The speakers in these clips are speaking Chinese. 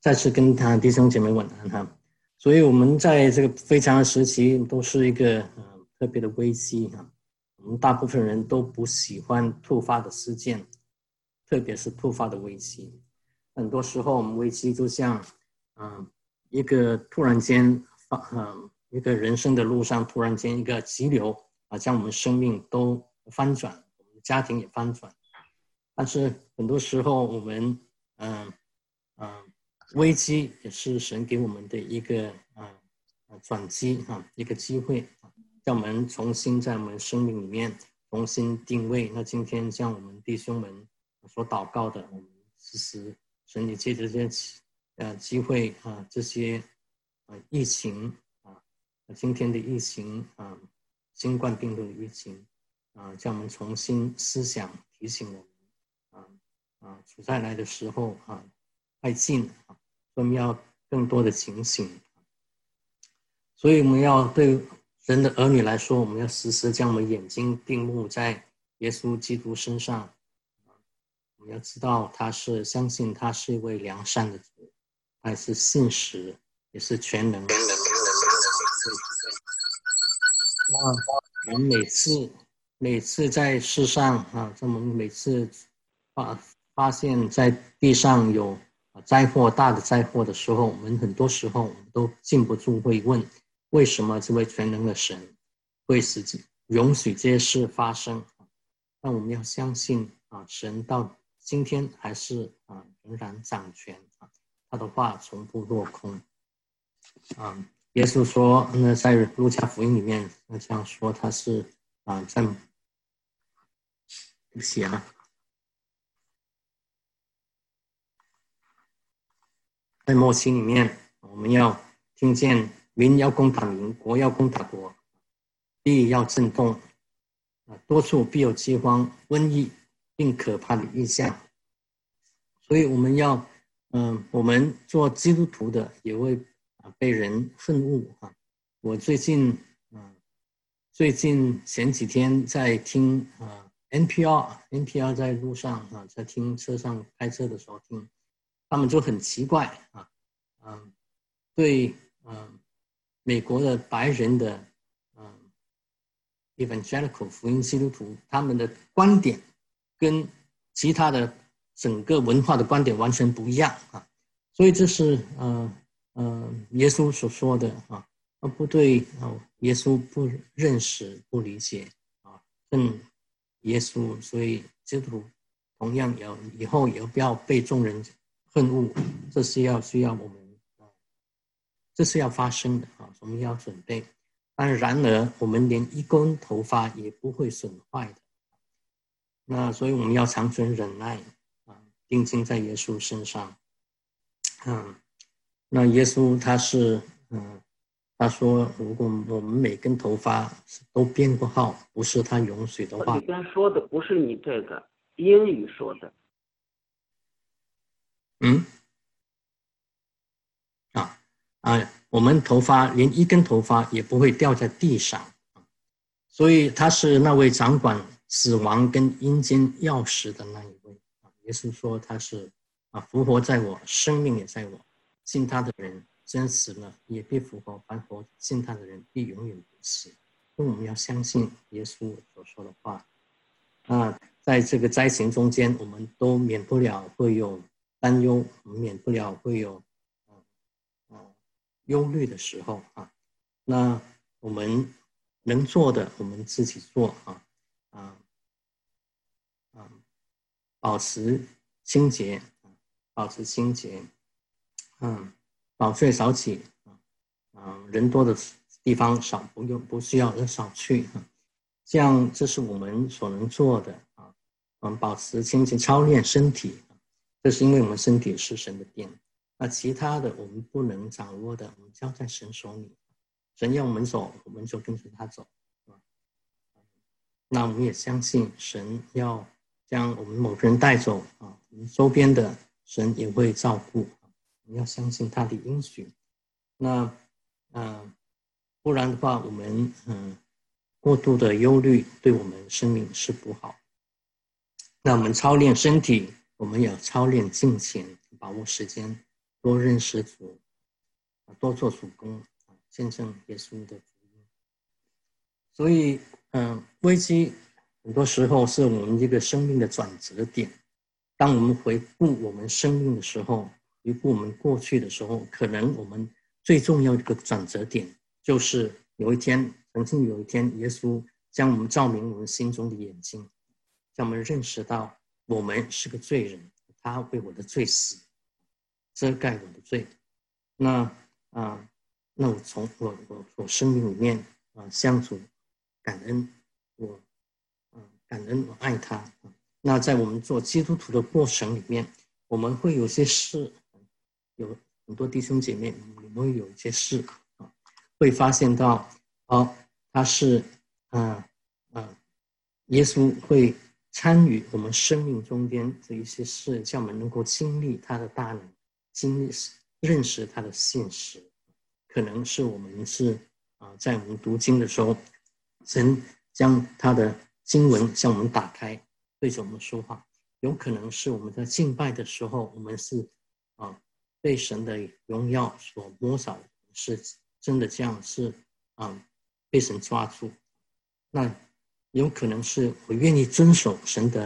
再次跟他弟兄姐妹问安哈。所以，我们在这个非常时期，都是一个呃特别的危机哈。我们大部分人都不喜欢突发的事件，特别是突发的危机。很多时候，我们危机就像嗯一个突然间发嗯一个人生的路上突然间一个急流啊，将我们生命都翻转，我们家庭也翻转。但是很多时候，我们嗯嗯，危机也是神给我们的一个啊啊转机啊，一个机会啊，叫我们重新在我们生命里面重新定位。那今天像我们弟兄们所祷告的，我们其实神也借着这些呃机会啊，这些啊疫情啊，今天的疫情啊，新冠病毒的疫情啊，叫我们重新思想提醒我们。啊，主再来的时候啊，太近啊，我们要更多的警醒。所以我们要对人的儿女来说，我们要时时将我们眼睛定目在耶稣基督身上。我们要知道他是相信他是一位良善的主，他是信实，也是全能。那我们每次每次在世上啊，这么每次发。发现，在地上有灾祸、大的灾祸的时候，我们很多时候我们都禁不住会问：为什么这位全能的神会使容许这些事发生？但我们要相信啊，神到今天还是啊仍然掌权啊，他的话从不落空。啊，耶稣说，那在路加福音里面，那这样说，他是啊，在对不起啊。在末期里面，我们要听见民要攻打民，国要攻打国，地要震动，啊，多处必有饥荒、瘟疫，并可怕的异象。所以我们要，嗯，我们做基督徒的也会啊被人愤怒啊。我最近，嗯，最近前几天在听啊 NPR，NPR 在路上啊，在听车上开车的时候听。他们就很奇怪啊，嗯，对，嗯，美国的白人的，嗯，evangelical 福音基督徒，他们的观点跟其他的整个文化的观点完全不一样啊，所以这是，嗯嗯，耶稣所说的啊，啊不对啊，耶稣不认识、不理解啊，恨耶稣，所以基督徒同样要以后也不要被众人。恨恶，这是要需要我们，这是要发生的啊，我们要准备。但然而，我们连一根头发也不会损坏的。那所以我们要长存忍耐啊，定睛在耶稣身上。嗯，那耶稣他是嗯，他说如果我们每根头发都编不好，不是他允许的话。里边说的不是你这个英语说的。嗯，啊啊，我们头发连一根头发也不会掉在地上所以他是那位掌管死亡跟阴间钥匙的那一位啊。耶稣说他是啊，复活在我，生命也在我，信他的人真死了也必复活，凡活信他的人必永远不死。所以我们要相信耶稣所说的话啊，在这个灾情中间，我们都免不了会有。担忧，我们免不了会有，啊啊，忧虑的时候啊。那我们能做的，我们自己做啊啊啊，保持清洁啊，保持清洁，嗯，早睡早起啊啊，人多的地方少不用不需要少去啊。这样，这是我们所能做的啊。嗯，保持清洁，操练身体。这是因为我们身体是神的殿，那其他的我们不能掌握的，我们交在神手里。神要我们走，我们就跟随他走，那我们也相信神要将我们某个人带走啊，我们周边的神也会照顾。我们要相信他的应许。那嗯，不然的话，我们嗯过度的忧虑对我们生命是不好。那我们操练身体。我们要操练金钱，把握时间，多认识主，多做主公，见证耶稣的福音。所以，嗯，危机很多时候是我们一个生命的转折点。当我们回顾我们生命的时候，回顾我们过去的时候，可能我们最重要的一个转折点，就是有一天，曾经有一天，耶稣将我们照明我们心中的眼睛，让我们认识到我们是个罪人，他为我的罪死。遮盖我的罪，那啊，那我从我我我生命里面啊，相处感恩，我啊感恩我爱他。那在我们做基督徒的过程里面，我们会有些事，有很多弟兄姐妹，你们会有一些事啊，会发现到哦，他是啊啊，耶稣会参与我们生命中间的一些事，叫我们能够经历他的大能。经历认识他的现实，可能是我们是啊，在我们读经的时候，神将他的经文向我们打开，对着我们说话；有可能是我们在敬拜的时候，我们是啊，被神的荣耀所摸扫，是真的这样是啊，被神抓住。那有可能是我愿意遵守神的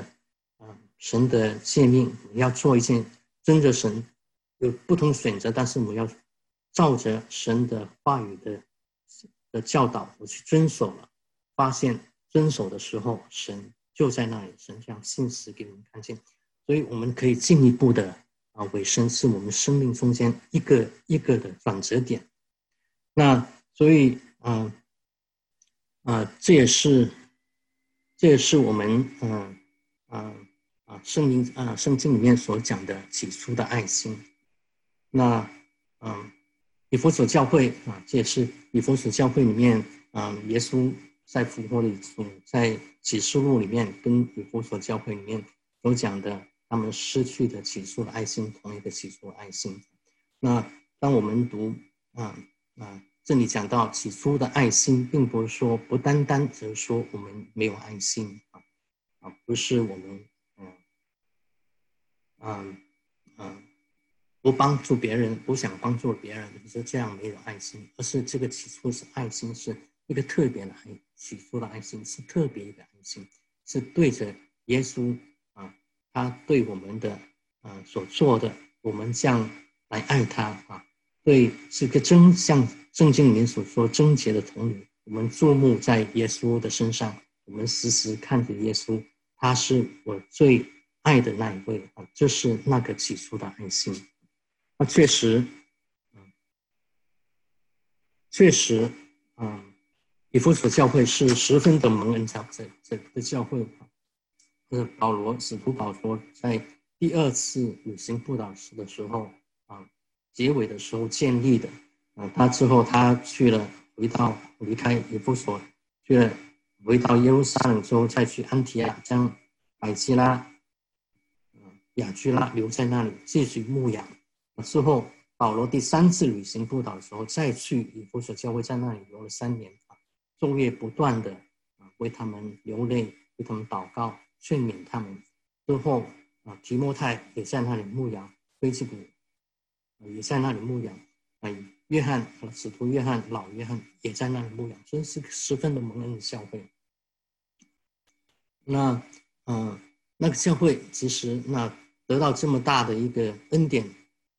啊，神的诫命，我要做一件真的神。有不同选择，但是我要照着神的话语的的教导，我去遵守了。发现遵守的时候，神就在那里，神将信实给我们看见。所以我们可以进一步的啊，尾声是我们生命中间一个一个的转折点。那所以啊啊，这也是这也是我们嗯嗯啊圣经啊圣经里面所讲的起初的爱心。那，嗯，以弗所教会啊，这也是以弗所教会里面，啊，耶稣在复活里所在启示录里面跟以弗所教会里面所讲的，他们失去的起初的爱心，同一个起初的爱心。那当我们读啊啊，这里讲到起初的爱心，并不是说不单单只是说我们没有爱心啊啊，不是我们嗯嗯嗯。不帮助别人，不想帮助别人，你说这样没有爱心，而是这个起初是爱心，是一个特别的爱，起初的爱心是特别一个爱心，是对着耶稣啊，他对我们的啊所做的，我们这样来爱他啊，对，是个真像圣经里面所说贞洁的童女，我们注目在耶稣的身上，我们时时看着耶稣，他是我最爱的那一位啊，这是那个起初的爱心。那确实，确实，嗯，以弗所教会是十分的蒙恩教这这个教会啊。是保罗使徒保罗在第二次旅行布道时的时候啊，结尾的时候建立的。啊，他之后他去了，回到离开以弗所，去了回到耶路撒冷之后，再去安提亚，将百基拉、嗯雅居拉留在那里继续牧养。之后，保罗第三次旅行布道的时候，再去以弗所教会，在那里留了三年，昼夜不断的啊为他们流泪，为他们祷告，劝勉他们。之后啊，提摩太也在那里牧养，飞基古也在那里牧养。啊，约翰和使徒约翰、老约翰也在那里牧养，真是十分的蒙恩的教会。那嗯，那个教会其实那得到这么大的一个恩典。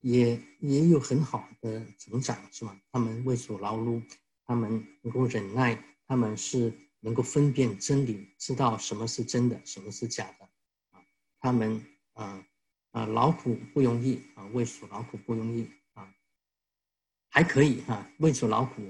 也也有很好的成长，是吗？他们为所劳碌，他们能够忍耐，他们是能够分辨真理，知道什么是真的，什么是假的，啊，他们啊啊劳苦不容易啊，为所劳苦不容易啊，还可以哈，为所劳苦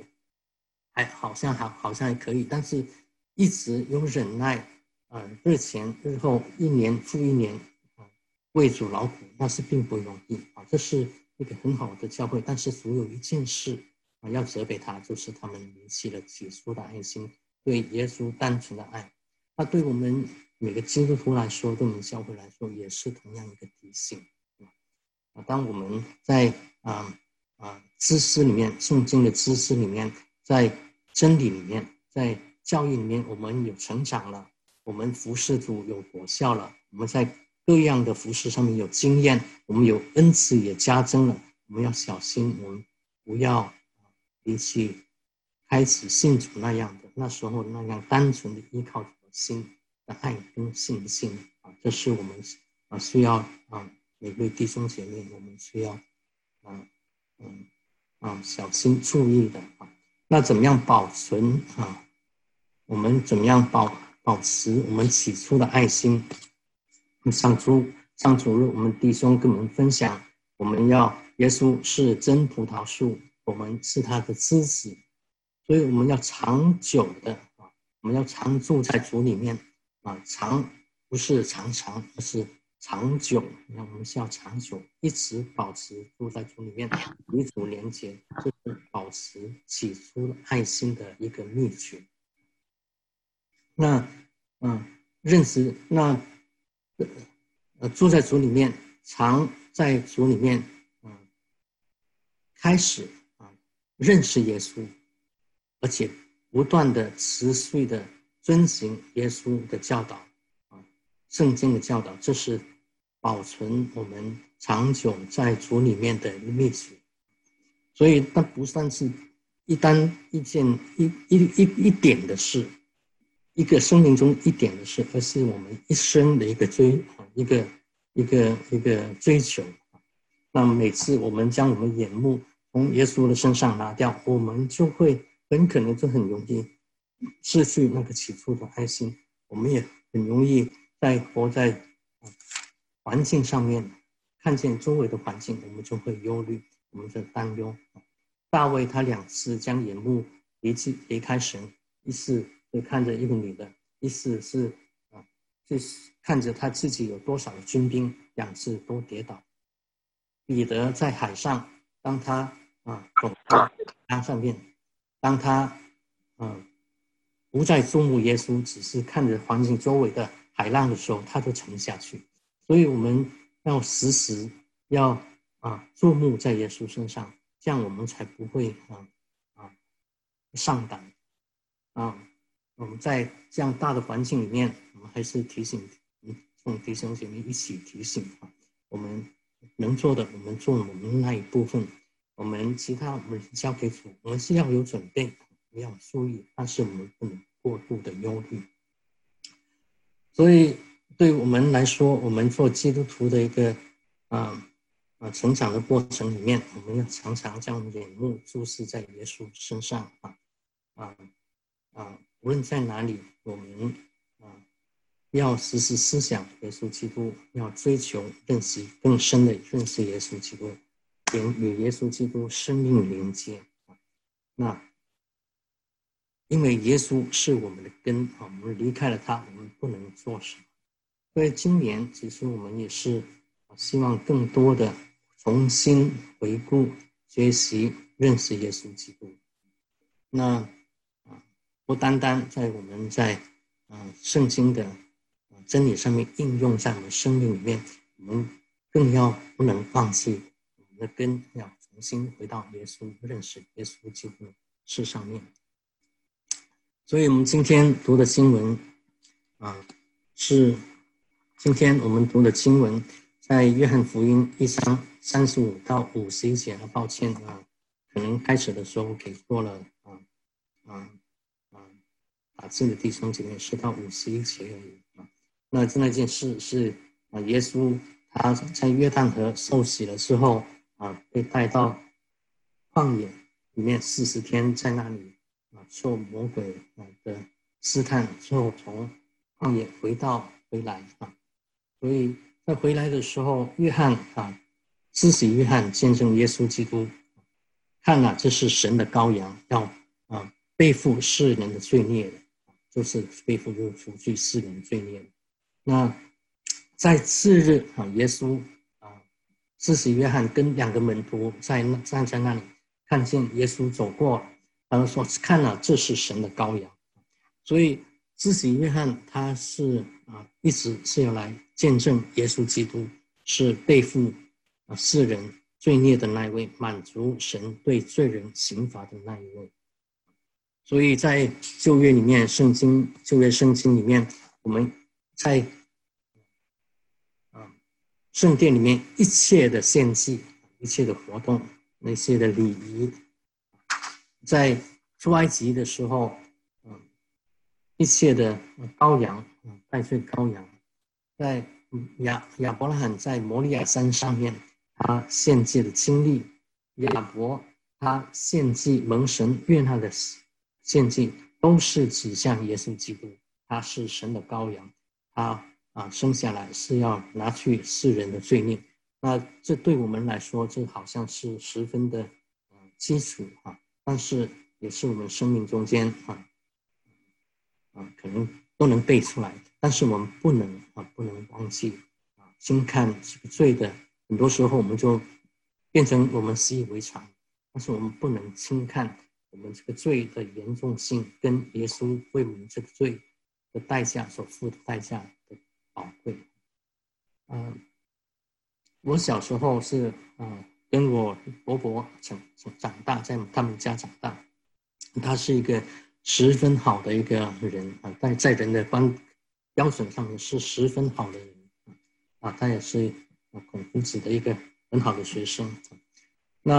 还好像还好像还可以，但是一直有忍耐啊，日前日后一年复一年啊。为主劳苦，那是并不容易啊！这是一个很好的教会，但是总有一件事啊要责备他，就是他们离弃了起初的爱心，对耶稣单纯的爱。那对我们每个基督徒来说，对我们教会来说，也是同样一个提醒啊！当我们在啊啊知识里面、圣经的知识里面，在真理里面、在教育里面，我们有成长了，我们服侍主有果效了，我们在。各样的服饰上面有经验，我们有恩赐也加增了，我们要小心，我们不要比起开始信主那样的那时候那样单纯的依靠心爱跟信心啊，这是我们啊需要啊每位弟兄姐妹我们需要啊嗯啊小心注意的啊。那怎么样保存啊？我们怎么样保保持我们起初的爱心？上主上主日，我们弟兄跟我们分享，我们要耶稣是真葡萄树，我们是他的枝子，所以我们要长久的啊，我们要常住在主里面啊，长不是常常，而是长久。那我们需要长久，一直保持住在主里面，与主连接，就是保持起初爱心的一个秘诀。那嗯，认识那。呃，住在主里面，常在主里面，嗯，开始啊认识耶稣，而且不断的持续的遵行耶稣的教导，啊，圣经的教导，这是保存我们长久在主里面的一个秘诀。所以，它不算是一单一件一一一一点的事。一个生命中一点的事，而是我们一生的一个追啊，一个一个一个追求那每次我们将我们眼目从耶稣的身上拿掉，我们就会很可能就很容易失去那个起初的爱心。我们也很容易在活在环境上面，看见周围的环境，我们就会忧虑，我们就担忧。大卫他两次将眼目离弃离开神，一次。就看着一个女的，一次是啊，就是看着他自己有多少的军兵，两次都跌倒。彼得在海上，当他啊走到岸上面，当他嗯不再注目耶稣，只是看着环境周围的海浪的时候，他就沉下去。所以我们要时时要啊注目在耶稣身上，这样我们才不会啊啊上当啊。我们在这样大的环境里面，我们还是提醒，嗯，从弟兄姐妹一起提醒啊，我们能做的，我们做我们那一部分，我们其他我们交给主，我们是要有准备，要注意，但是我们不能过度的忧虑。所以，对我们来说，我们做基督徒的一个啊啊成长的过程里面，我们要常常将眼目注视在耶稣身上啊啊啊。无论在哪里，我们啊要时时思想耶稣基督，要追求认识更深的认识耶稣基督，连与耶稣基督生命连接。那因为耶稣是我们的根啊，我们离开了他，我们不能做什么。所以今年其实我们也是希望更多的重新回顾、学习、认识耶稣基督。那啊。不单单在我们在啊圣经的真理上面应用在我们生命里面，我们更要不能放弃我们的根，要重新回到耶稣认识耶稣基督事上面。所以，我们今天读的经文啊，是今天我们读的经文，在约翰福音一章三十五到五十一节。抱歉啊，可能开始的时候给过了啊啊。啊，这个弟兄姐妹是到五十一节而已啊。那这那件事是啊，耶稣他在约旦河受洗了之后啊，被带到旷野里面四十天，在那里啊受魔鬼啊的试探，之后从旷野回到回来啊。所以在回来的时候，约翰啊，施洗约翰见证耶稣基督，看了这是神的羔羊，要啊背负世人的罪孽的。就是背负就除去世人罪孽。那在次日啊，耶稣啊，施洗约翰跟两个门徒在那站在那里，看见耶稣走过，他们说看了这是神的羔羊。所以施洗约翰他是啊，一直是要来见证耶稣基督是背负啊世人罪孽的那一位，满足神对罪人刑罚的那一位。所以在旧约里面，圣经旧约圣经里面，我们在啊圣殿里面一切的献祭，一切的活动，那些的礼仪，在出埃及的时候，嗯，一切的羔羊，嗯，带罪羔羊，在亚亚伯拉罕在摩利亚山上面，他献祭的经历，亚伯他献祭蒙神悦纳的献祭，都是指向耶稣基督，他是神的羔羊，他啊生下来是要拿去世人的罪孽。那这对我们来说，这好像是十分的基础啊，但是也是我们生命中间啊啊可能都能背出来，但是我们不能啊不能忘记啊，轻看这个罪的，很多时候我们就变成我们习以为常，但是我们不能轻看我们这个罪的严重性跟耶稣为我们这个罪的代价所付的代价的宝贵，嗯。我小时候是啊，跟我伯伯长长大，在他们家长大。他是一个十分好的一个人啊，在在人的标标准上面是十分好的人啊。他也是孔夫子的一个很好的学生。那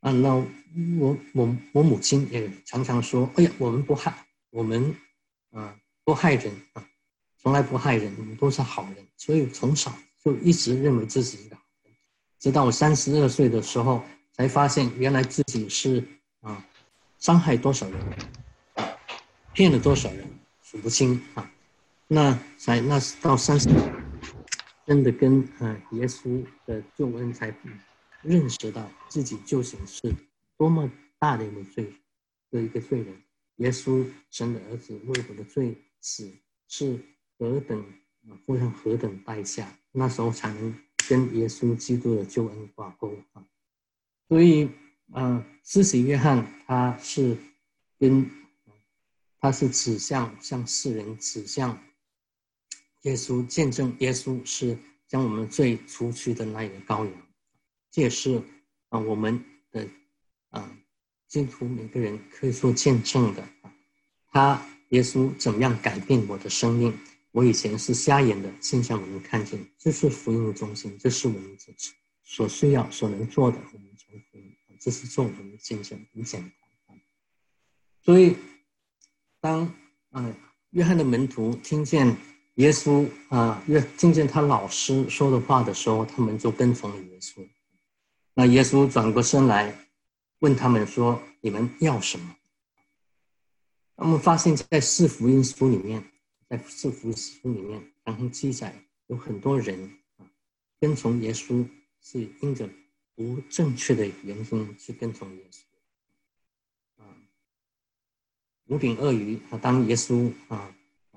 啊，那我我我母亲也常常说：“哎呀，我们不害我们啊，不害人啊，从来不害人，我们都是好人。”所以从小。就一直认为自己好，直到我三十二岁的时候，才发现原来自己是啊，伤害多少人，骗了多少人，数不清啊。那才那到三十，真的跟啊耶稣的救恩才认识到自己究竟是多么大的一个罪的一个罪人。耶稣神的儿子为我的罪死是何等啊付上何等代价。那时候才能跟耶稣基督的救恩挂钩啊，所以，呃，施洗约翰他是跟他是指向向世人指向耶稣，见证耶稣是将我们罪除去的那一个羔羊，这也是啊我们的啊基督徒每个人可以做见证的啊，他耶稣怎么样改变我的生命。我以前是瞎眼的，现在我们看见，这是福音的中心，这是我们所需要、所能做的。我们从福音，这是做我们的见证，很简单。所以，当啊约翰的门徒听见耶稣啊约听见他老师说的话的时候，他们就跟从了耶稣。那耶稣转过身来问他们说：“你们要什么？”我们发现，在四福音书里面。在四福书里面，然后记载有很多人啊，跟从耶稣是因着不正确的原因去跟从耶稣。啊，五饼鳄鱼啊，当耶稣啊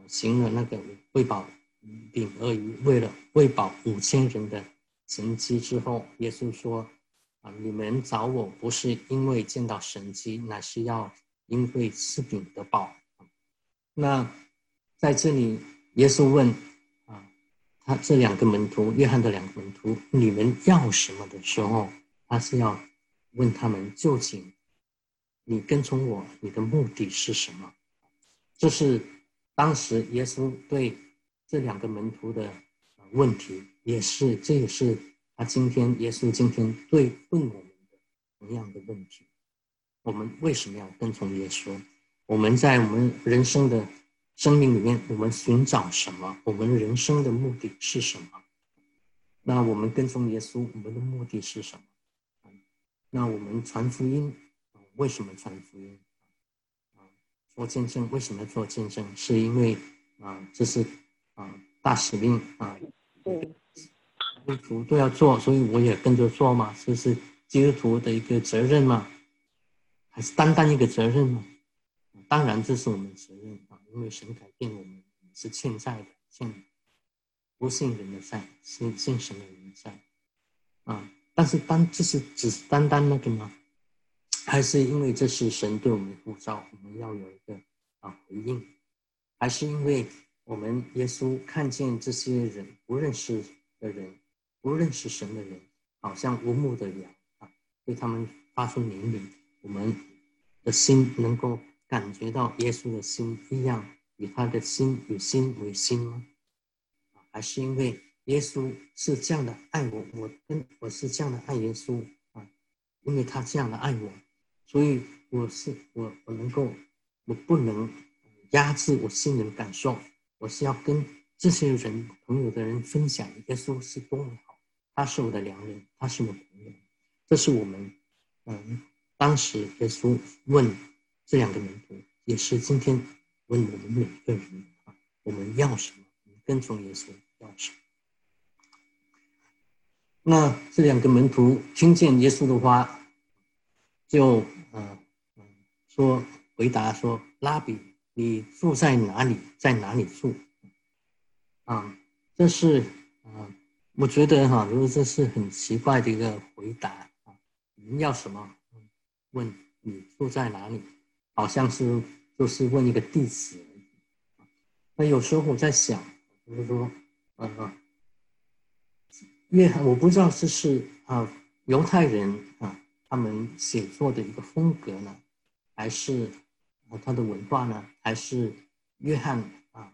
行了那个喂饱五饼鳄鱼，为了喂饱五千人的神迹之后，耶稣说：“啊，你们找我不是因为见到神迹，乃是要因为吃饼得饱。”那。在这里，耶稣问：“啊，他这两个门徒，约翰的两个门徒，你们要什么的时候，他是要问他们究竟，你跟从我，你的目的是什么？这是当时耶稣对这两个门徒的问题，也是这也是他今天耶稣今天对问我们的同样的问题：我们为什么要跟从耶稣？我们在我们人生的。生命里面，我们寻找什么？我们人生的目的是什么？那我们跟从耶稣，我们的目的是什么？那我们传福音，为什么传福音？啊，做见证，为什么做见证？是因为啊，这是啊大使命啊，基督徒都要做，所以我也跟着做嘛。这是基督徒的一个责任嘛？还是单单一个责任吗？当然，这是我们责任。因为神改变我们是欠债的，欠不信人的债，信信神的人的债啊！但是单这是只是单单那个吗？还是因为这是神对我们的呼召，我们要有一个啊回应？还是因为我们耶稣看见这些人不认识的人，不认识神的人，好像无目的羊啊，对他们发出怜悯，我们的心能够。感觉到耶稣的心一样，与他的心与心为心吗？还是因为耶稣是这样的爱我，我跟我是这样的爱耶稣啊，因为他这样的爱我，所以我是我我能够，我不能压制我心里的感受，我是要跟这些人朋友的人分享耶稣是多么好，他是我的良人，他是我的朋友，这是我们嗯，当时耶稣问这两个门徒，也是今天问我们每一个人啊，我们要什么？跟从耶稣要什么？那这两个门徒听见耶稣的话，就啊说回答说：“拉比，你住在哪里？在哪里住？”啊，这是啊，我觉得哈，如果这是很奇怪的一个回答啊。你要什么？问你住在哪里？好像是就是问一个地址。那有时候我在想，就是说，嗯。约翰，我不知道这是啊犹太人啊他们写作的一个风格呢，还是啊他的文化呢，还是约翰啊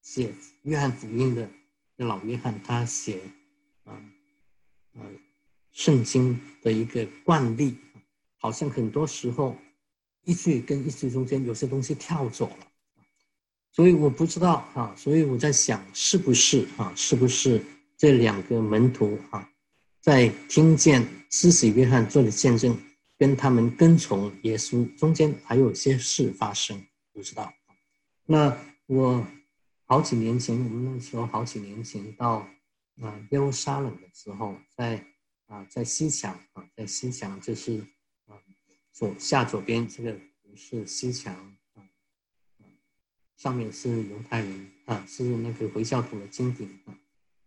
写约翰福音的老约翰他写啊啊圣经的一个惯例，好像很多时候一句跟一句中间有些东西跳走了，所以我不知道啊，所以我在想是不是啊是不是？这两个门徒啊，在听见施洗约翰做的见证，跟他们跟从耶稣中间还有些事发生，不知道。那我好几年前，我们那时候好几年前到啊耶路撒冷的时候，在啊在西墙啊在西墙，就是左下左边这个是西墙啊，上面是犹太人啊，是那个回教徒的金顶啊。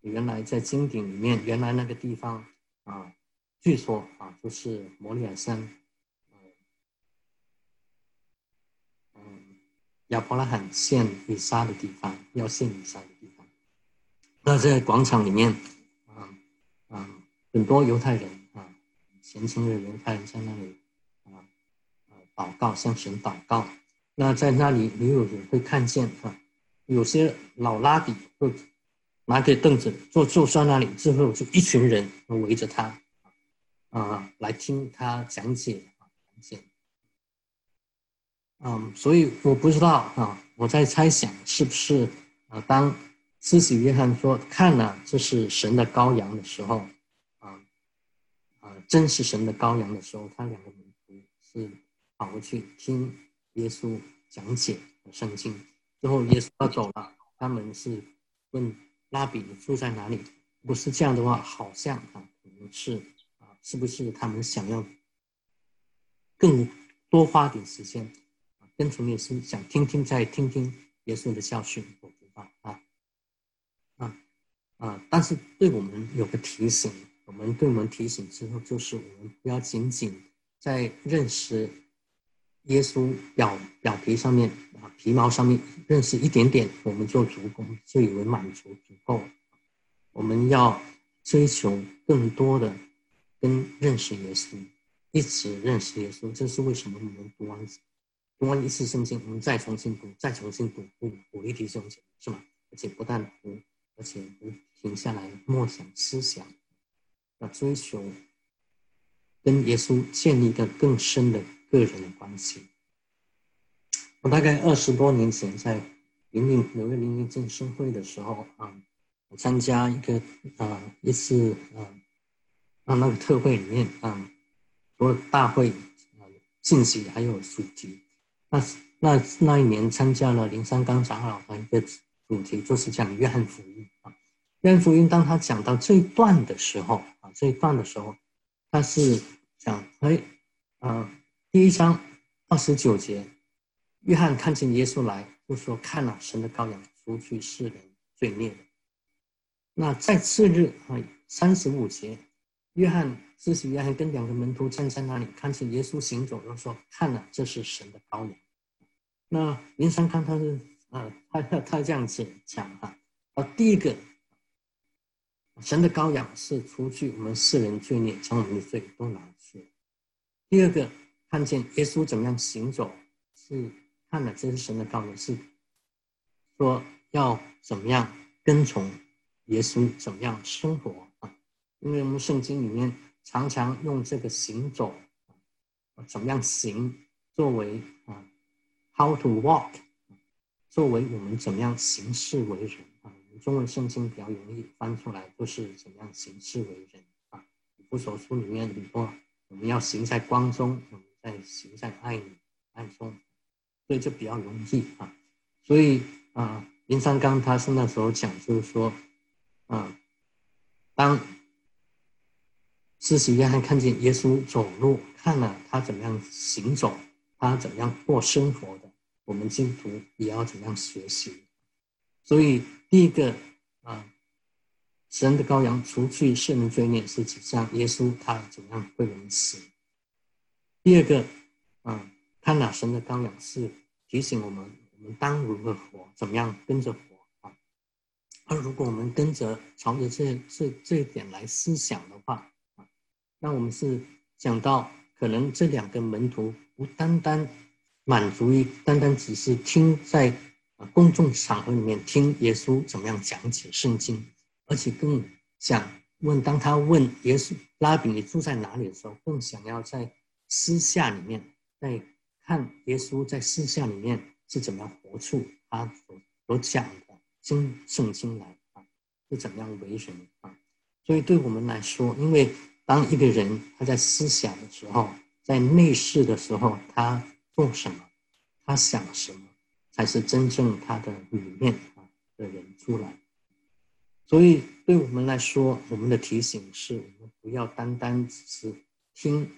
原来在金顶里面，原来那个地方啊，据说啊，就是摩利亚山，嗯，亚伯拉罕献以撒的地方，要献以撒的地方。那在广场里面，啊啊，很多犹太人啊，虔诚的犹太人在那里祷告，向神祷告。那在那里，你有人会看见啊，有些老拉比会。拿个凳子坐坐在那里之后，就一群人围着他，啊，来听他讲解啊，讲解。嗯，所以我不知道啊，我在猜想是不是啊，当施洗约翰说看了这是神的羔羊的时候，啊啊，真是神的羔羊的时候，他两个门徒是跑过去听耶稣讲解圣经，之后耶稣要走了，他们是问。拉比住在哪里？不是这样的话，好像啊，可能是啊，是不是他们想要更多花点时间啊，跟从耶稣，想听听再听听耶稣的教训？我知道啊啊啊！但是对我们有个提醒，我们对我们提醒之后，就是我们不要仅仅在认识耶稣表表皮上面啊。皮毛上面认识一点点，我们就足够，就以为满足足够了。我们要追求更多的，跟认识耶稣，一直认识耶稣。这是为什么我们读完读完一次圣经，我们再重新读，再重新读，鼓鼓励弟兄姐妹，是吗？而且不但读，而且不停下来默想思想，要追求跟耶稣建立一个更深的个人的关系。我大概二十多年前在灵灵纽约灵灵健身会的时候啊，我参加一个啊一次啊啊那个特会里面啊，除了大会啊信息还有主题，那那那一年参加了林三刚长老的一个主题，就是讲约翰福音啊。约翰福音当他讲到这一段的时候啊，这一段的时候，他是讲哎啊第一章二十九节。约翰看见耶稣来，就说：“看了神的羔羊，除去世人罪孽的。”那在次日啊，三十五节，约翰自己约翰跟两个门徒站在那里，看见耶稣行走，就说：“看了，这是神的羔羊。”那林三看他是啊，他他这样子讲哈，啊，第一个，神的羔羊是除去我们世人罪孽，将我们的罪都拿去。第二个，看见耶稣怎么样行走是。看了这是神的道理，是说要怎么样跟从耶稣，怎么样生活啊？因为我们圣经里面常常用这个行走，怎么样行作为啊，how to walk，作为我们怎么样行事为人啊。我们中文圣经比较容易翻出来，就是怎么样行事为人啊。不所书里面很多，我们要行在光中，在行在爱里爱中，所以就比较容易啊。所以啊，林三刚他是那时候讲，就是说啊，当。施洗约翰看见耶稣走路，看了他怎么样行走，他怎么样过生活的，我们基督徒也要怎么样学习。所以，第一个啊，神的羔羊除去世人罪孽，是指向耶稣他怎样为我们死。第二个啊，看了神的羔羊是提醒我们，我们当如何活，怎么样跟着活啊。而如果我们跟着朝着这这这一点来思想的话啊，那我们是想到，可能这两个门徒不单单满足于单单只是听在啊公众场合里面听耶稣怎么样讲解圣经，而且更想问，当他问耶稣拉比你住在哪里的时候，更想要在私下里面在看耶稣在私下里面是怎么样活出他所所讲的经圣经来啊，是怎么样为人啊？所以对我们来说，因为。当一个人他在思想的时候，在内视的时候，他做什么，他想什么，才是真正他的里面啊的人出来。所以，对我们来说，我们的提醒是我们不要单单只是听，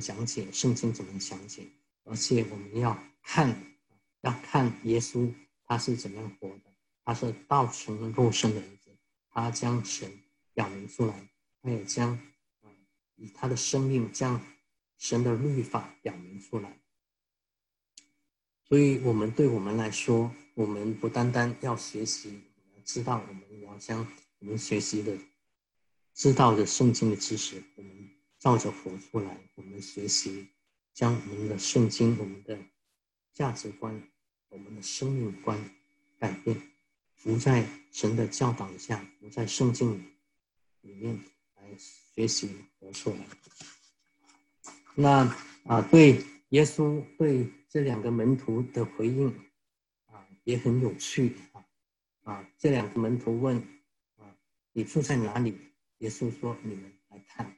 讲解圣经怎么讲解，而且我们要看，要看耶稣他是怎样活的，他是道成肉身的儿子，他将神表明出来。他也将，以他的生命将神的律法表明出来。所以，我们对我们来说，我们不单单要学习，知道我们要将我们学习的、知道的圣经的知识，我们照着活出来。我们学习，将我们的圣经、我们的价值观、我们的生命观改变，不在神的教导下，不在圣经里面来。学习活出来。那啊，对耶稣对这两个门徒的回应啊，也很有趣啊。啊，这两个门徒问啊：“你住在哪里？”耶稣说：“你们来看，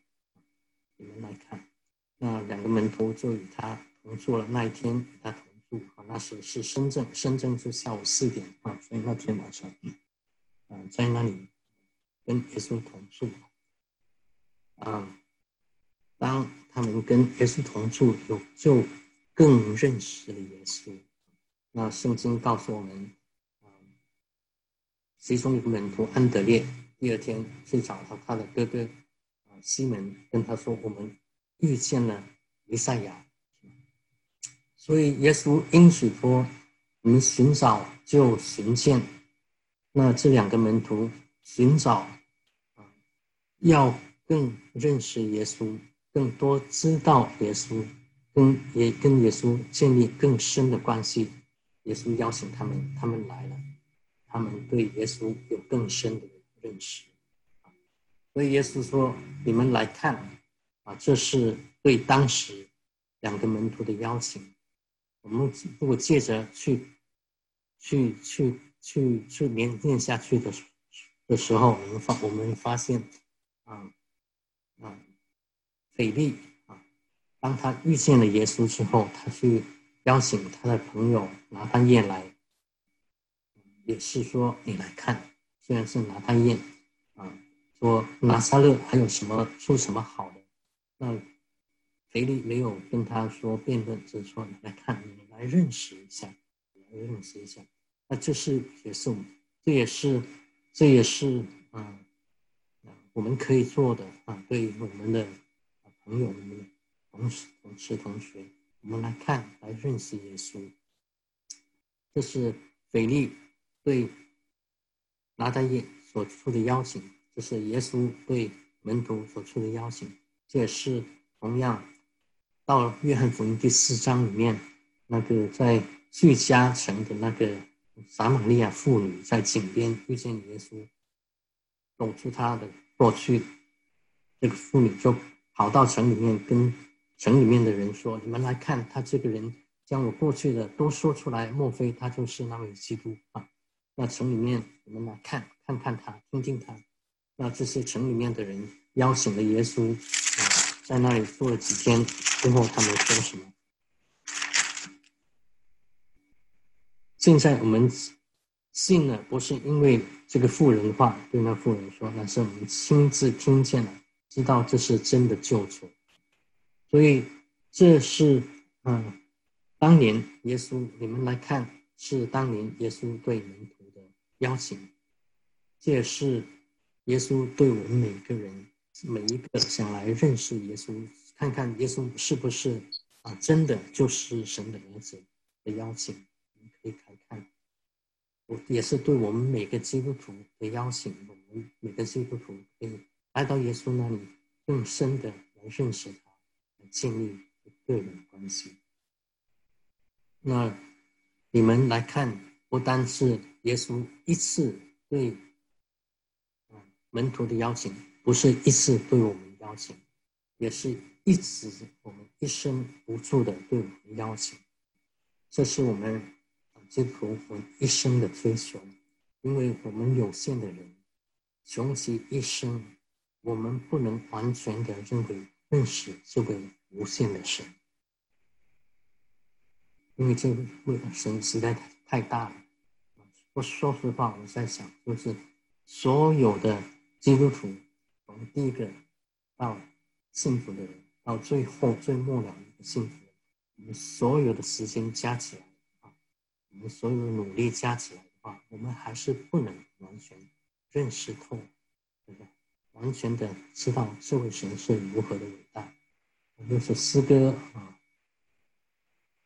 你们来看。”那两个门徒就与他同住了。那一天与他同住啊，那时是深圳，深圳是下午四点啊，所以那天晚上，嗯，在那里跟耶稣同住。啊，当他们跟耶稣同住，有就更认识了耶稣。那圣经告诉我们，啊，其中一个门徒安德烈，第二天去找到他的哥哥西门，跟他说：“我们遇见了弥赛亚。”所以耶稣应许说：“我们寻找就寻见。”那这两个门徒寻找啊，要。更认识耶稣，更多知道耶稣，跟也跟耶稣建立更深的关系。耶稣邀请他们，他们来了，他们对耶稣有更深的认识。所以耶稣说：“你们来看，啊，这是对当时两个门徒的邀请。我们如果借着去，去去去去连念下去的的时候，我们发我们发现，啊。”啊，腓力啊，当他遇见了耶稣之后，他去邀请他的朋友拿他宴来，也是说你来看，虽然是拿他宴，说拿撒勒还有什么出什么好的，那腓力没有跟他说辩论，只是说你来看，你来认识一下，来认识一下，那这是也是，这也是，这也是啊。我们可以做的啊，对于我们的朋友、我们的同事、同事、同学，我们来看、来认识耶稣。这是腓力对拿大业所出的邀请，这是耶稣对门徒所出的邀请。这也是同样到约翰福音第四章里面，那个在叙加城的那个撒玛利亚妇女在井边遇见耶稣，走出他的。过去这个妇女就跑到城里面，跟城里面的人说：“你们来看，他这个人将我过去的都说出来，莫非他就是那位基督啊？”那城里面你们来看看看他，听听他。那这些城里面的人邀请了耶稣啊，在那里住了几天，最后他们说什么？现在我们信了，不是因为这个富人的话对那富人说，那是我们亲自听见了，知道这是真的救主。所以这是嗯，当年耶稣，你们来看，是当年耶稣对门徒的邀请，这也是耶稣对我们每个人，每一个想来认识耶稣，看看耶稣是不是啊，真的就是神的儿子的邀请。可以看看，我也是对我们每个基督徒的邀请。我们每个基督徒可以来到耶稣那里，更深的来认识他，来建立个人关系。那你们来看，不单是耶稣一次对门徒的邀请，不是一次对我们邀请，也是一直我们一生不住的对我们邀请。这是我们。基督徒一生的追求，因为我们有限的人，穷其一生，我们不能完全的认为认识这位无限的神，因为这位神实在太大了。我说实话，我在想，就是所有的基督徒，从第一个到幸福的人，到最后最末了的幸福，我们所有的时间加起来啊。我们所有的努力加起来的话，我们还是不能完全认识透，对不对？完全的知道这位神是如何的伟大。就是诗歌啊，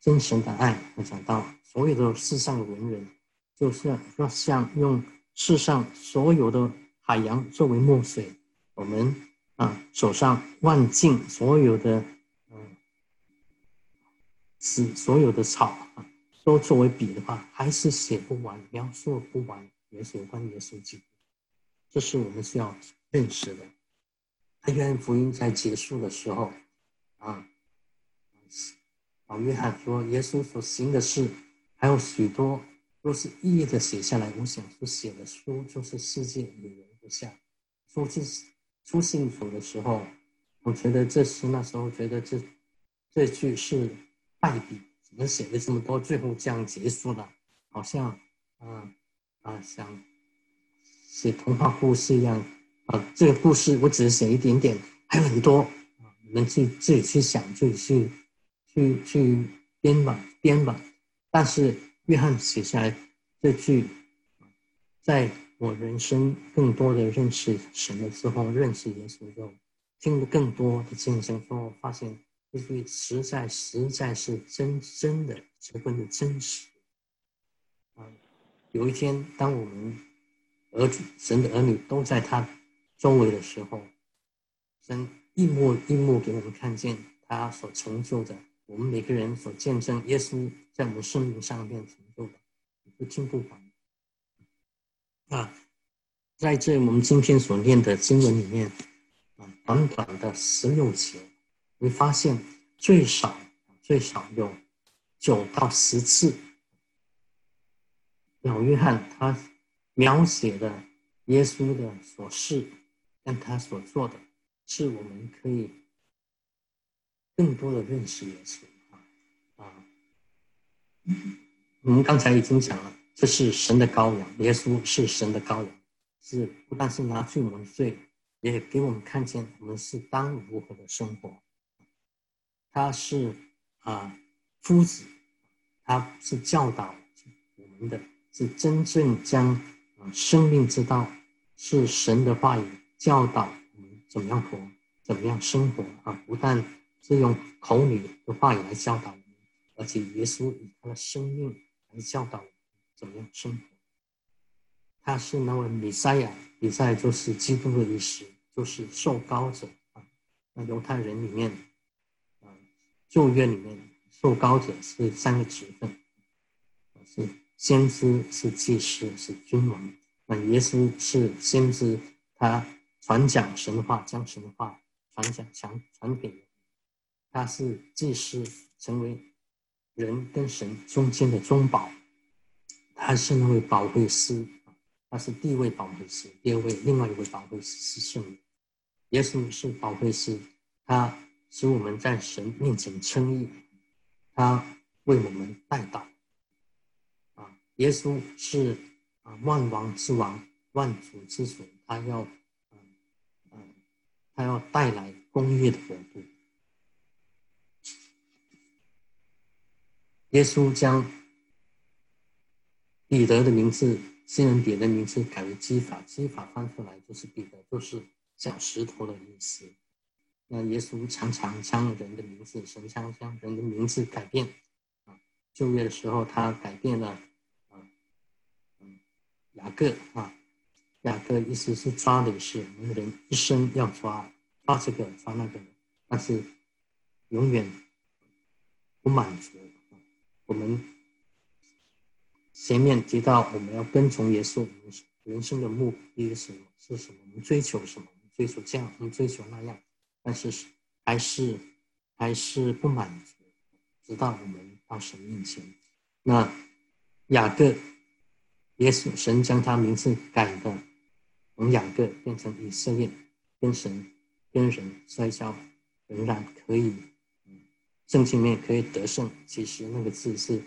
真神的爱。我讲到所有的世上的文人，就是要像用世上所有的海洋作为墨水，我们啊手上万径所有的嗯，是所有的草啊。都作为笔的话，还是写不完、描述不完，也是有关耶稣基督。这是我们需要认识的。约翰福音在结束的时候，啊，老约翰说，耶稣所行的事还有许多，都是一一的写下来。我想所写的书，就是世界语言下。出信出信主的时候，我觉得这是那时候觉得这这句是败笔。怎么写了这么多，最后这样结束了，好像，啊啊，像写童话故事一样啊。这个故事我只是写一点点，还有很多啊，你们自自己去想，自己去去去编吧，编吧。但是约翰写下来这句，在我人生更多的认识神了之后，认识耶稣之后，听了更多的见证之后，发现。耶稣实在实在是真真的十分的真实啊！有一天，当我们儿子神的儿女都在他周围的时候，神一幕一幕给我们看见他所成就的，我们每个人所见证耶稣在我们生命上面成就的，不听不完啊！在这我们今天所念的经文里面啊，短短的十六节。你发现最少最少有九到十次，老约翰他描写的耶稣的所事跟他所做的，是我们可以更多的认识耶稣啊啊！我们刚才已经讲了，这是神的羔羊，耶稣是神的羔羊，是不但是拿去我们罪，也给我们看见我们是当如何的生活。他是啊，夫子，他是教导我们的，是真正将啊生命之道，是神的话语教导我们怎么样活，怎么样生活啊！不但是用口语的话语来教导我们，而且耶稣以他的生命来教导我们怎么样生活。他是那位弥赛亚，弥赛就是基督的意思，就是受膏者啊。那犹太人里面。啊旧约里面受膏者是三个职分，是先知、是祭司、是君王。那耶稣是先知，他传讲神话，将神话传讲传传给人，他是祭司，成为人跟神中间的中保，他是那位保惠师，他是第一位保惠师，第二位另外一位保惠师是圣灵，耶稣是保惠师，他使我们在神面前称义，他为我们代祷，啊，耶稣是啊万王之王，万主之主，他要。嗯他要带来公义的国度。耶稣将彼得的名字，新人彼得的名字改为基法，基法翻出来就是彼得，就是小石头的意思。那耶稣常常将人的名字，神将将人的名字改变。啊，就业的时候他改变了，啊，嗯，雅各啊。雅各意思是抓的是我们人一生要抓抓这个抓那个，但是永远不满足。啊我们前面提到我们要跟从耶稣，我们人生的目的是什么？是什么？我们追求什么？我们追求这样，我们追求那样，但是还是还是不满足，直到我们到神面前。那雅各，耶稣神将他名字改的。从雅各变成以色列，跟神、跟人摔跤，仍然可以，嗯，圣经里面可以得胜。其实那个字是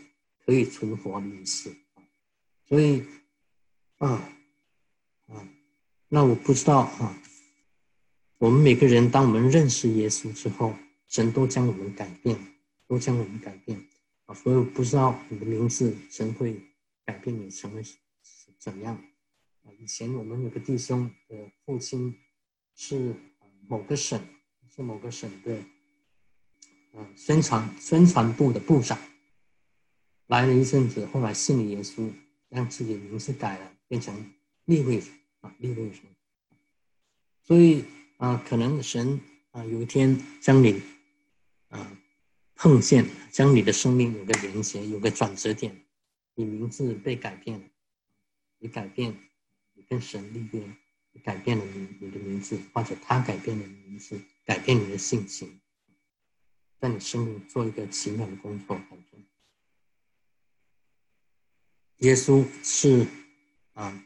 可以存活的意思。所以，啊，啊，那我不知道啊。我们每个人，当我们认识耶稣之后，神都将我们改变，都将我们改变啊。所以我不知道你的名字，神会改变你成为怎样。啊以前我们有个弟兄的父亲是某个省，是某个省的，嗯，宣传宣传部的部长。来了一阵子，后来信了耶稣，让自己名字改了，变成立位啊，立位神。所以啊，可能神啊，有一天将你啊碰见，将你的生命有个连接，有个转折点，你名字被改变了，你改变。你跟神立约，改变了你你的名字，或者他改变了你名字，改变你的性情，在你生命做一个奇妙的工作。反正，耶稣是啊，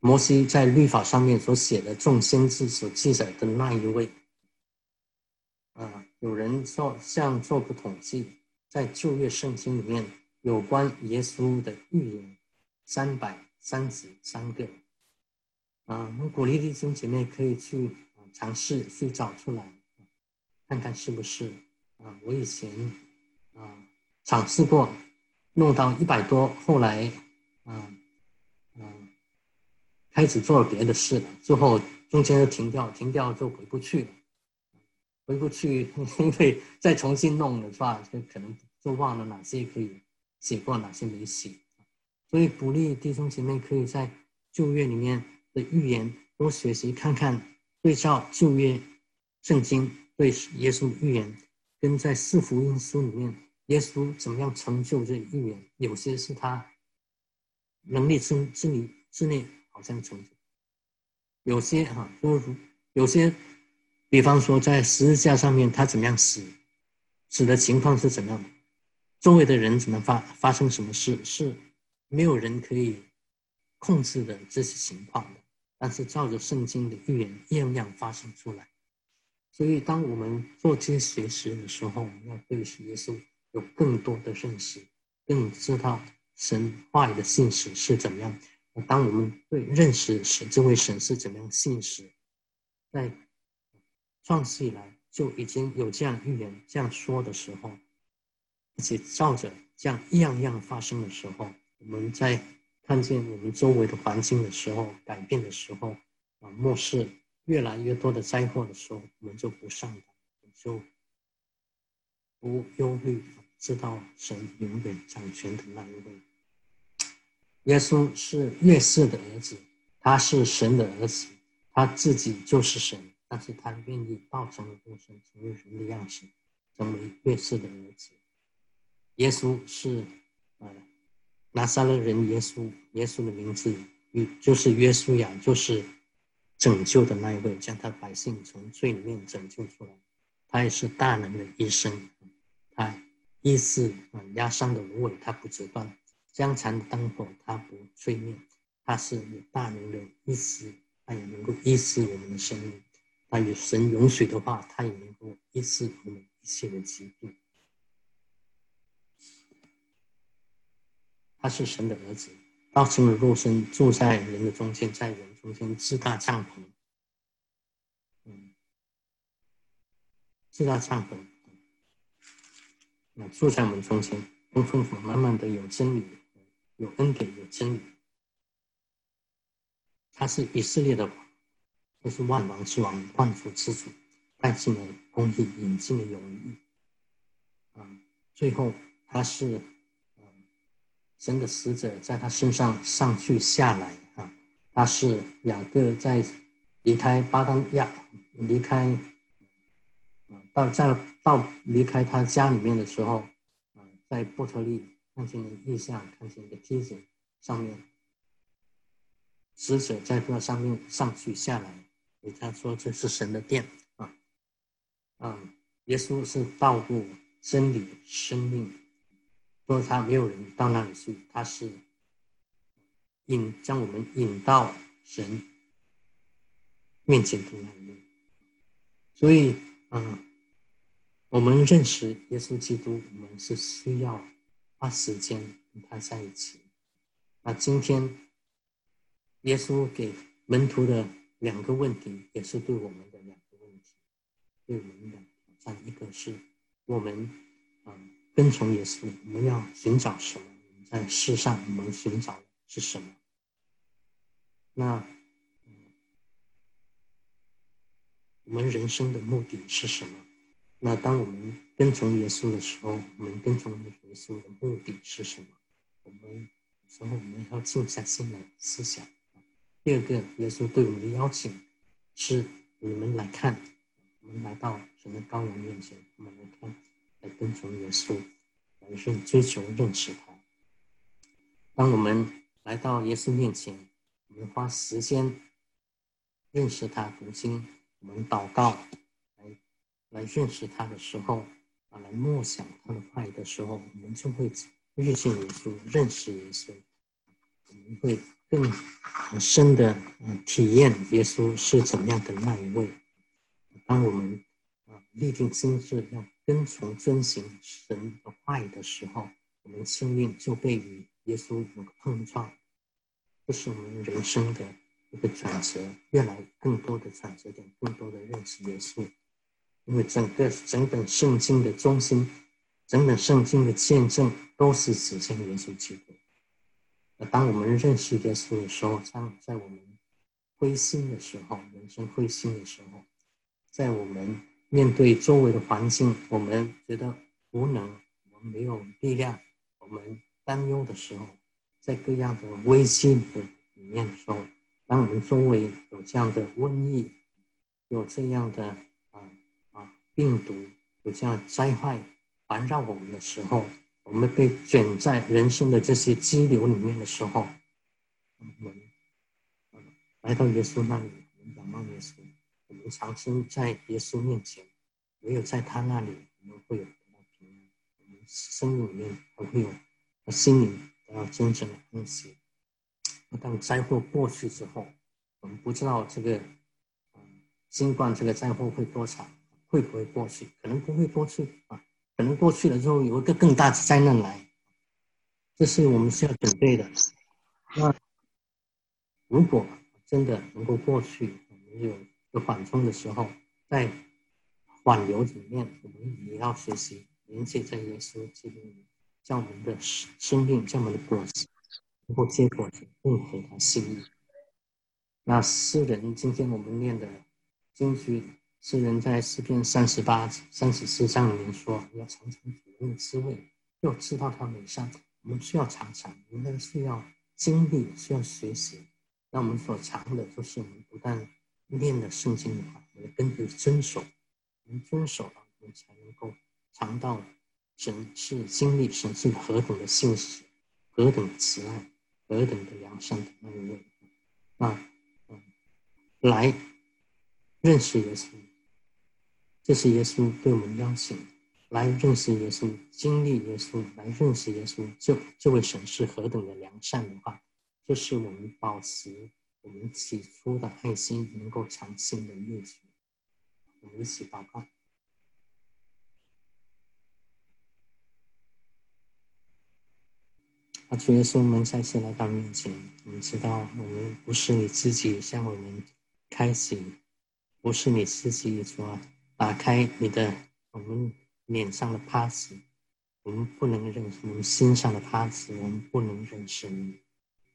摩西在律法上面所写的众先知所记载的那一位。啊，有人做像做个统计，在旧约圣经里面有关耶稣的预言三百三十三个。啊，我鼓励弟兄姐妹可以去尝试去找出来，看看是不是啊。我以前啊尝试过弄到一百多，后来嗯嗯开始做了别的事了，之后中间又停掉，停掉就回不去了，回不去，因为再重新弄的话，就可能就忘了哪些可以写过，哪些没写。所以鼓励弟兄姐妹可以在旧约里面。的预言多学习看看，对照旧约圣经对耶稣的预言，跟在四福音书里面耶稣怎么样成就这预言，有些是他能力之之里之内好像成就，有些哈就是有些，比方说在十字架上面他怎么样死，死的情况是怎么样，周围的人怎么发发生什么事，是没有人可以控制的这些情况的。但是照着圣经的预言，样样发生出来。所以，当我们做这些学习的时候，我们要对耶稣有更多的认识，更知道神话语的信实是怎么样。当我们对认识神这位神是怎么样信实，在创世以来就已经有这样预言这样说的时候，而且照着这样样样发生的时候，我们在。看见我们周围的环境的时候，改变的时候，啊，漠视越来越多的灾祸的时候，我们就不上当，就不忧虑，知道神永远掌权的那一位。耶稣是月色的儿子，他是神的儿子，他自己就是神，但是他愿意道成了肉身，成为人的样式，成为月色的儿子。耶稣是，呃。拿撒勒人耶稣，耶稣的名字，约就是耶稣呀，就是拯救的那一位，将他百姓从罪里面拯救出来。他也是大能的医生，他意思啊压伤的芦苇，他不折断；将残的灯火，他不吹灭。他是有大能的意思，他也能够意思我们的生命。他与神永水的话，他也能够医治我们一切的疾病。他是神的儿子，道成了肉身，住在人的中间，在人中间支大帐篷。嗯，支大帐篷，那住在我们中间，丰丰富满满的有真理，有恩典，有真理。他是以色列的。这是万王之王，万主之主，带进了公义，引进了友谊。啊，最后他是，神的使者在他身上上去下来啊，他是雅各在离开巴丹亚，离开，嗯，到在到离开他家里面的时候，啊，在波特利看见了异象，看见一个梯子上面，死者在这上面上去下来。他说：“这是神的殿啊，啊，耶稣是道路、真理、生命。说他没有人到那里去，他是引将我们引到神面前的那里。所以，嗯，我们认识耶稣基督，我们是需要花时间跟他在一起。那今天，耶稣给门徒的。”两个问题也是对我们的两个问题，对我们的挑战。一个是我们啊跟从耶稣，我们要寻找什么？在世上我们寻找的是什么？那我们人生的目的是什么？那当我们跟从耶稣的时候，我们跟从耶稣的目的是什么？我们有时候我们要静下心来思想。第二个，耶稣对我们的邀请是：你们来看，我们来到神的羔羊面前，我们来看，来跟从耶稣，来是追求认识他。当我们来到耶稣面前，我们花时间认识他、读经，我们祷告，来认识他的时候，啊，来默想他的话语的时候，我们就会遇见耶稣，认识耶稣，我们会。更深的嗯体验耶稣是怎么样的那一位。当我们啊立定心志要跟从遵行神的话语的时候，我们生命就被与耶稣有个碰撞，这是我们人生的一个转折，越来更多的转折点，更多的认识耶稣。因为整个整本圣经的中心，整本圣经的见证都是指向耶稣基督。当我们认识耶稣的时候，在在我们灰心的时候，人生灰心的时候，在我们面对周围的环境，我们觉得无能，我们没有力量，我们担忧的时候，在各样的危机的里面的时候，当我们周围有这样的瘟疫，有这样的病毒，有这样灾害环绕我们的时候。我们被卷在人生的这些激流里面的时候，我们来到耶稣那里，我们仰望耶稣，我们长生在耶稣面前，唯有在他那里，我们会有平安，我们生命里面才会有心灵得到真正的安息。当灾祸过去之后，我们不知道这个新冠这个灾祸会多长，会不会过去？可能不会过去啊。可能过去了之后有一个更大的灾难来，这是我们需要准备的。那如果真的能够过去，我们有有缓冲的时候，在缓流里面，我们也要学习连接在耶稣基督里，将我们的生生命，将我们的果子能够结果子，更合他心意。那诗人今天我们念的经句。诗人在诗篇三十八、三十四章里面说：“要尝尝主恩的滋味，要知道他美善。”我们需要尝尝，我们需要经历，需要学习。那我们所尝的，就是我们不但念了圣经的话，我们根据遵守，我们遵守了，我们才能够尝到神是经历神是何等的信实，何等的慈爱，何等的良善的那一位。那。来认识耶稣。这是耶稣对我们邀请，来认识耶稣，经历耶稣，来认识耶稣。这这位神是何等的良善的话，这是我们保持我们起初的爱心能够长青的乐曲。我们一起祷告。啊，主耶稣，我们再次来到面前。我们知道，我们不是你自己向我们开启，不是你自己说打开你的我们脸上的帕子，我们不能认识我们心上的帕子，我们不能认识你。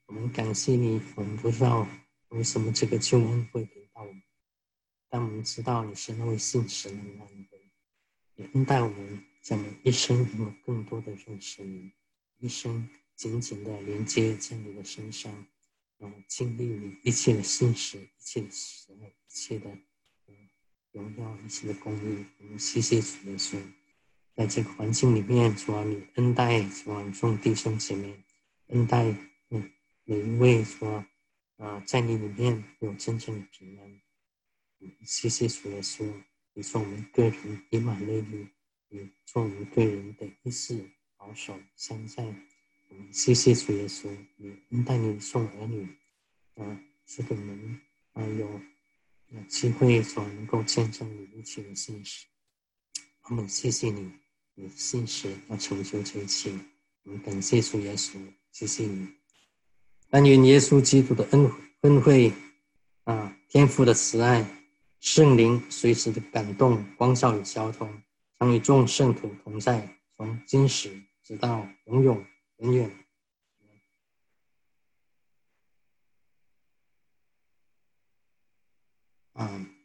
我们感谢你，我们不知道为什么这个救恩会给到我们，但我们知道你是那位信神的那一位，也恩待我们，在我们一生能够更多的认识你，一生。紧紧的连接在你的身上，然后经历你一切的信实，一切的慈爱，一切的荣耀，一切的公义。我们谢谢主耶稣，在这个环境里面，主啊，你恩待主啊众弟兄姐妹，恩待嗯每一位说啊，在你里面有真正的平安。谢谢主耶稣，你做我们个人以马内利，你做我们个人的一世保守相在。谢谢主耶稣，你恩待你送儿女，啊，是给我们啊有有机会所能够见证你一切的信实。我们谢谢你，你的信实要成就这一切。我们感谢主耶稣，谢谢你。但愿耶稣基督的恩恩惠啊，天父的慈爱，圣灵随时的感动、光照与交通，常与众圣徒同在，从今时直到永永。永远。嗯。